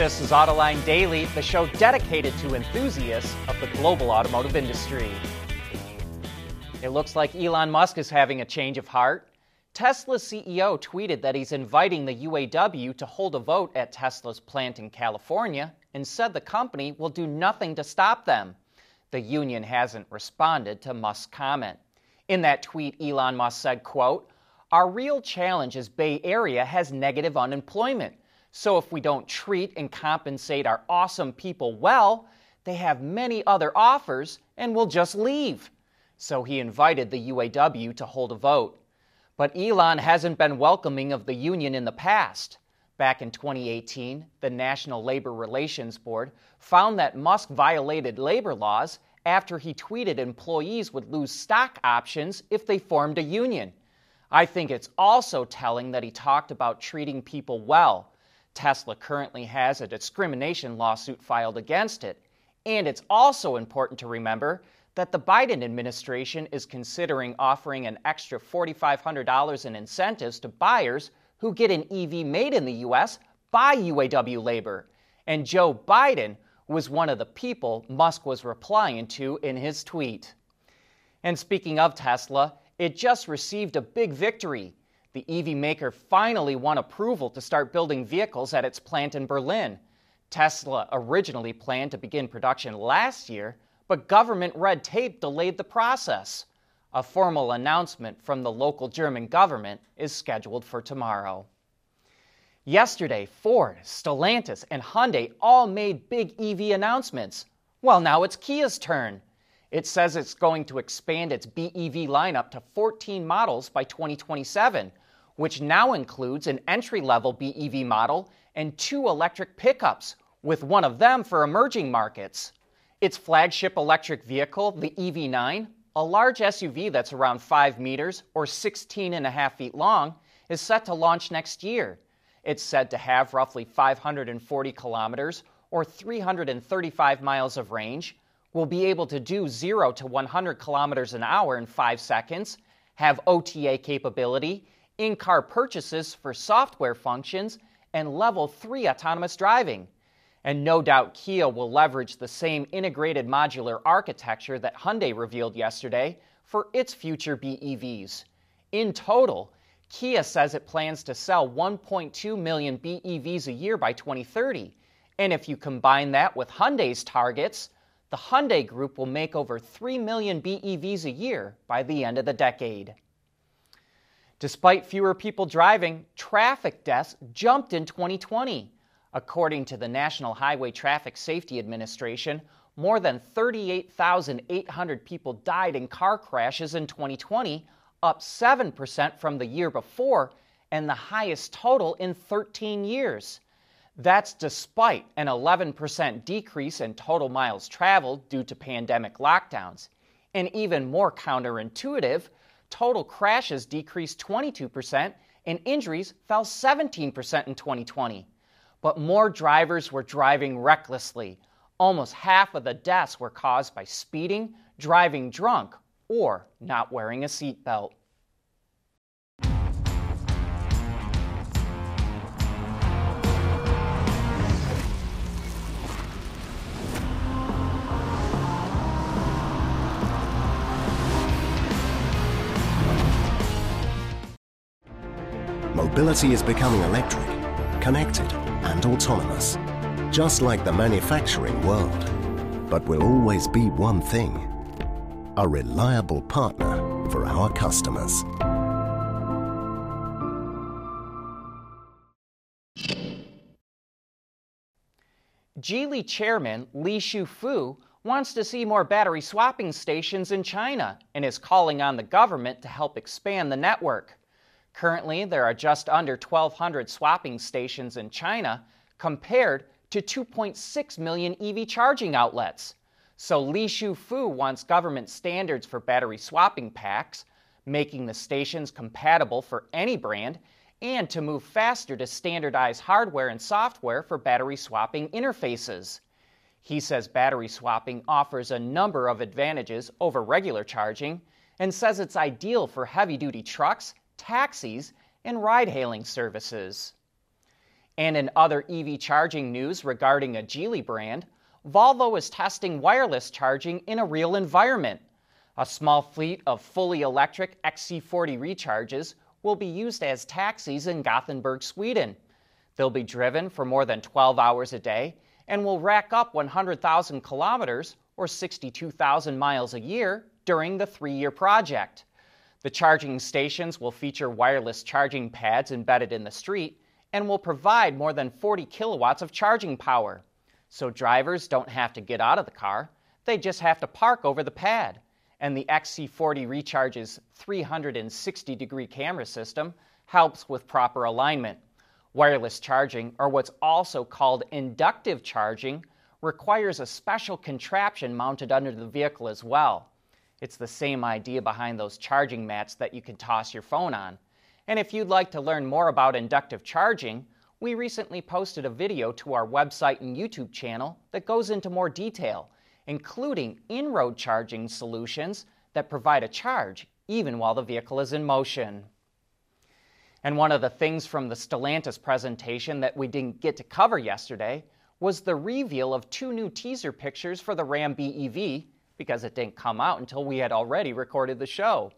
This is Autoline Daily, the show dedicated to enthusiasts of the global automotive industry. It looks like Elon Musk is having a change of heart. Tesla's CEO tweeted that he's inviting the UAW to hold a vote at Tesla's plant in California and said the company will do nothing to stop them. The union hasn't responded to Musk's comment. In that tweet, Elon Musk said, quote, Our real challenge is Bay Area has negative unemployment. So if we don't treat and compensate our awesome people well, they have many other offers and will just leave. So he invited the UAW to hold a vote. But Elon hasn't been welcoming of the union in the past. Back in 2018, the National Labor Relations Board found that Musk violated labor laws after he tweeted employees would lose stock options if they formed a union. I think it's also telling that he talked about treating people well. Tesla currently has a discrimination lawsuit filed against it. And it's also important to remember that the Biden administration is considering offering an extra $4,500 in incentives to buyers who get an EV made in the U.S. by UAW labor. And Joe Biden was one of the people Musk was replying to in his tweet. And speaking of Tesla, it just received a big victory. The EV maker finally won approval to start building vehicles at its plant in Berlin. Tesla originally planned to begin production last year, but government red tape delayed the process. A formal announcement from the local German government is scheduled for tomorrow. Yesterday, Ford, Stellantis, and Hyundai all made big EV announcements. Well, now it's Kia's turn. It says it's going to expand its BEV lineup to 14 models by 2027, which now includes an entry level BEV model and two electric pickups, with one of them for emerging markets. Its flagship electric vehicle, the EV9, a large SUV that's around 5 meters or 16 and a half feet long, is set to launch next year. It's said to have roughly 540 kilometers or 335 miles of range, will be able to do 0 to 100 kilometers an hour in 5 seconds, have OTA capability, in car purchases for software functions, and level 3 autonomous driving. And no doubt Kia will leverage the same integrated modular architecture that Hyundai revealed yesterday for its future BEVs. In total, Kia says it plans to sell 1.2 million BEVs a year by 2030. And if you combine that with Hyundai's targets, the Hyundai Group will make over 3 million BEVs a year by the end of the decade. Despite fewer people driving, traffic deaths jumped in 2020. According to the National Highway Traffic Safety Administration, more than 38,800 people died in car crashes in 2020, up 7% from the year before, and the highest total in 13 years. That's despite an 11% decrease in total miles traveled due to pandemic lockdowns. And even more counterintuitive, total crashes decreased 22% and injuries fell 17% in 2020 but more drivers were driving recklessly. Almost half of the deaths were caused by speeding, driving drunk, or not wearing a seatbelt. Mobility is becoming electric, connected, and autonomous, just like the manufacturing world. But will always be one thing, a reliable partner for our customers. Geely chairman Li Shufu wants to see more battery swapping stations in China and is calling on the government to help expand the network. Currently, there are just under 1,200 swapping stations in China compared to 2.6 million EV charging outlets. So Li Shufu wants government standards for battery swapping packs, making the stations compatible for any brand, and to move faster to standardize hardware and software for battery swapping interfaces. He says battery swapping offers a number of advantages over regular charging and says it's ideal for heavy duty trucks taxis, and ride hailing services. And in other EV charging news regarding a Geely brand, Volvo is testing wireless charging in a real environment. A small fleet of fully electric XC40 recharges will be used as taxis in Gothenburg, Sweden. They'll be driven for more than 12 hours a day and will rack up 100,000 kilometers or 62,000 miles a year during the three year project. The charging stations will feature wireless charging pads embedded in the street and will provide more than 40 kilowatts of charging power. So drivers don't have to get out of the car, they just have to park over the pad. And the XC40 Recharge's 360 degree camera system helps with proper alignment. Wireless charging, or what's also called inductive charging, requires a special contraption mounted under the vehicle as well. It's the same idea behind those charging mats that you can toss your phone on. And if you'd like to learn more about inductive charging, we recently posted a video to our website and YouTube channel that goes into more detail, including in road charging solutions that provide a charge even while the vehicle is in motion. And one of the things from the Stellantis presentation that we didn't get to cover yesterday was the reveal of two new teaser pictures for the Ram BEV because it didn't come out until we had already recorded the show.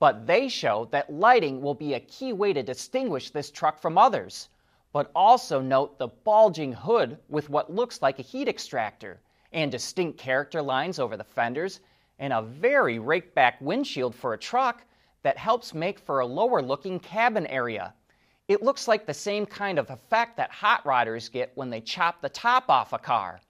But they show that lighting will be a key way to distinguish this truck from others. But also note the bulging hood with what looks like a heat extractor and distinct character lines over the fenders and a very rake back windshield for a truck that helps make for a lower looking cabin area. It looks like the same kind of effect that hot rodders get when they chop the top off a car.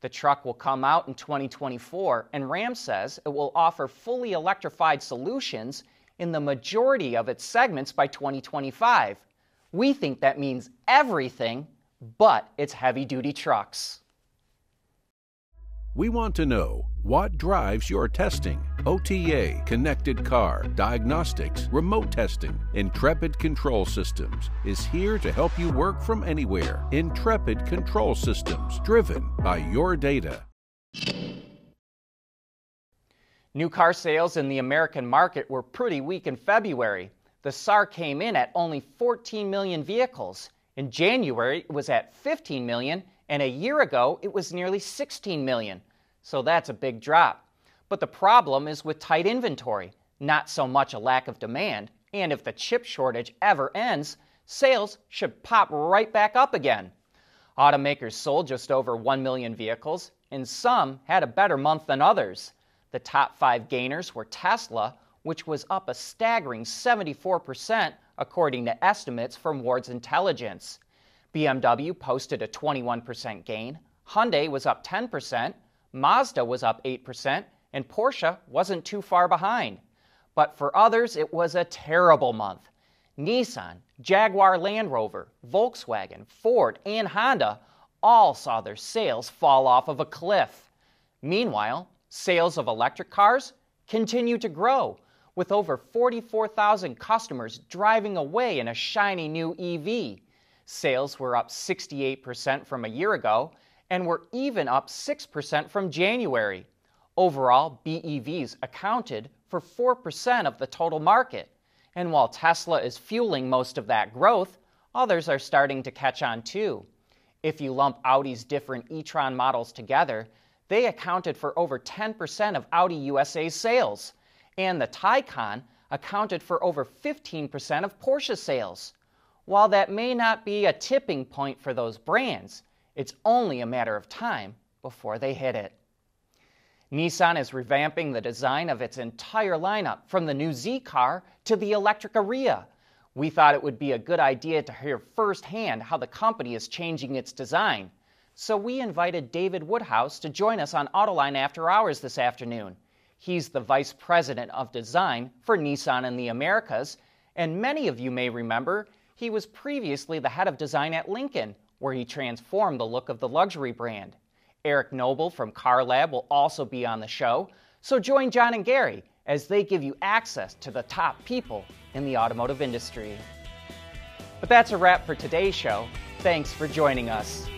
The truck will come out in 2024, and Ram says it will offer fully electrified solutions in the majority of its segments by 2025. We think that means everything but its heavy duty trucks. We want to know what drives your testing. OTA, connected car, diagnostics, remote testing. Intrepid Control Systems is here to help you work from anywhere. Intrepid Control Systems, driven by your data. New car sales in the American market were pretty weak in February. The SAAR came in at only 14 million vehicles. In January, it was at 15 million, and a year ago, it was nearly 16 million. So that's a big drop. But the problem is with tight inventory, not so much a lack of demand. And if the chip shortage ever ends, sales should pop right back up again. Automakers sold just over 1 million vehicles, and some had a better month than others. The top five gainers were Tesla, which was up a staggering 74%, according to estimates from Wards Intelligence. BMW posted a 21% gain, Hyundai was up 10%, Mazda was up 8%, and Porsche wasn't too far behind. But for others, it was a terrible month. Nissan, Jaguar Land Rover, Volkswagen, Ford, and Honda all saw their sales fall off of a cliff. Meanwhile, Sales of electric cars continue to grow, with over 44,000 customers driving away in a shiny new EV. Sales were up 68% from a year ago and were even up 6% from January. Overall, BEVs accounted for 4% of the total market. And while Tesla is fueling most of that growth, others are starting to catch on too. If you lump Audi's different e tron models together, they accounted for over 10% of Audi USA's sales, and the Taycan accounted for over 15% of Porsche sales. While that may not be a tipping point for those brands, it's only a matter of time before they hit it. Nissan is revamping the design of its entire lineup, from the new Z car to the electric Ariya. We thought it would be a good idea to hear firsthand how the company is changing its design. So we invited David Woodhouse to join us on Autoline After Hours this afternoon. He's the Vice President of Design for Nissan in the Americas, and many of you may remember he was previously the head of design at Lincoln, where he transformed the look of the luxury brand. Eric Noble from Car Lab will also be on the show, so join John and Gary as they give you access to the top people in the automotive industry. But that's a wrap for today's show. Thanks for joining us.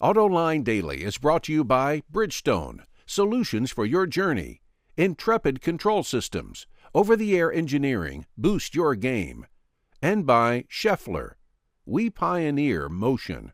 AutoLine Daily is brought to you by Bridgestone, solutions for your journey, Intrepid Control Systems, over the air engineering, boost your game. And by Schaeffler. We pioneer motion.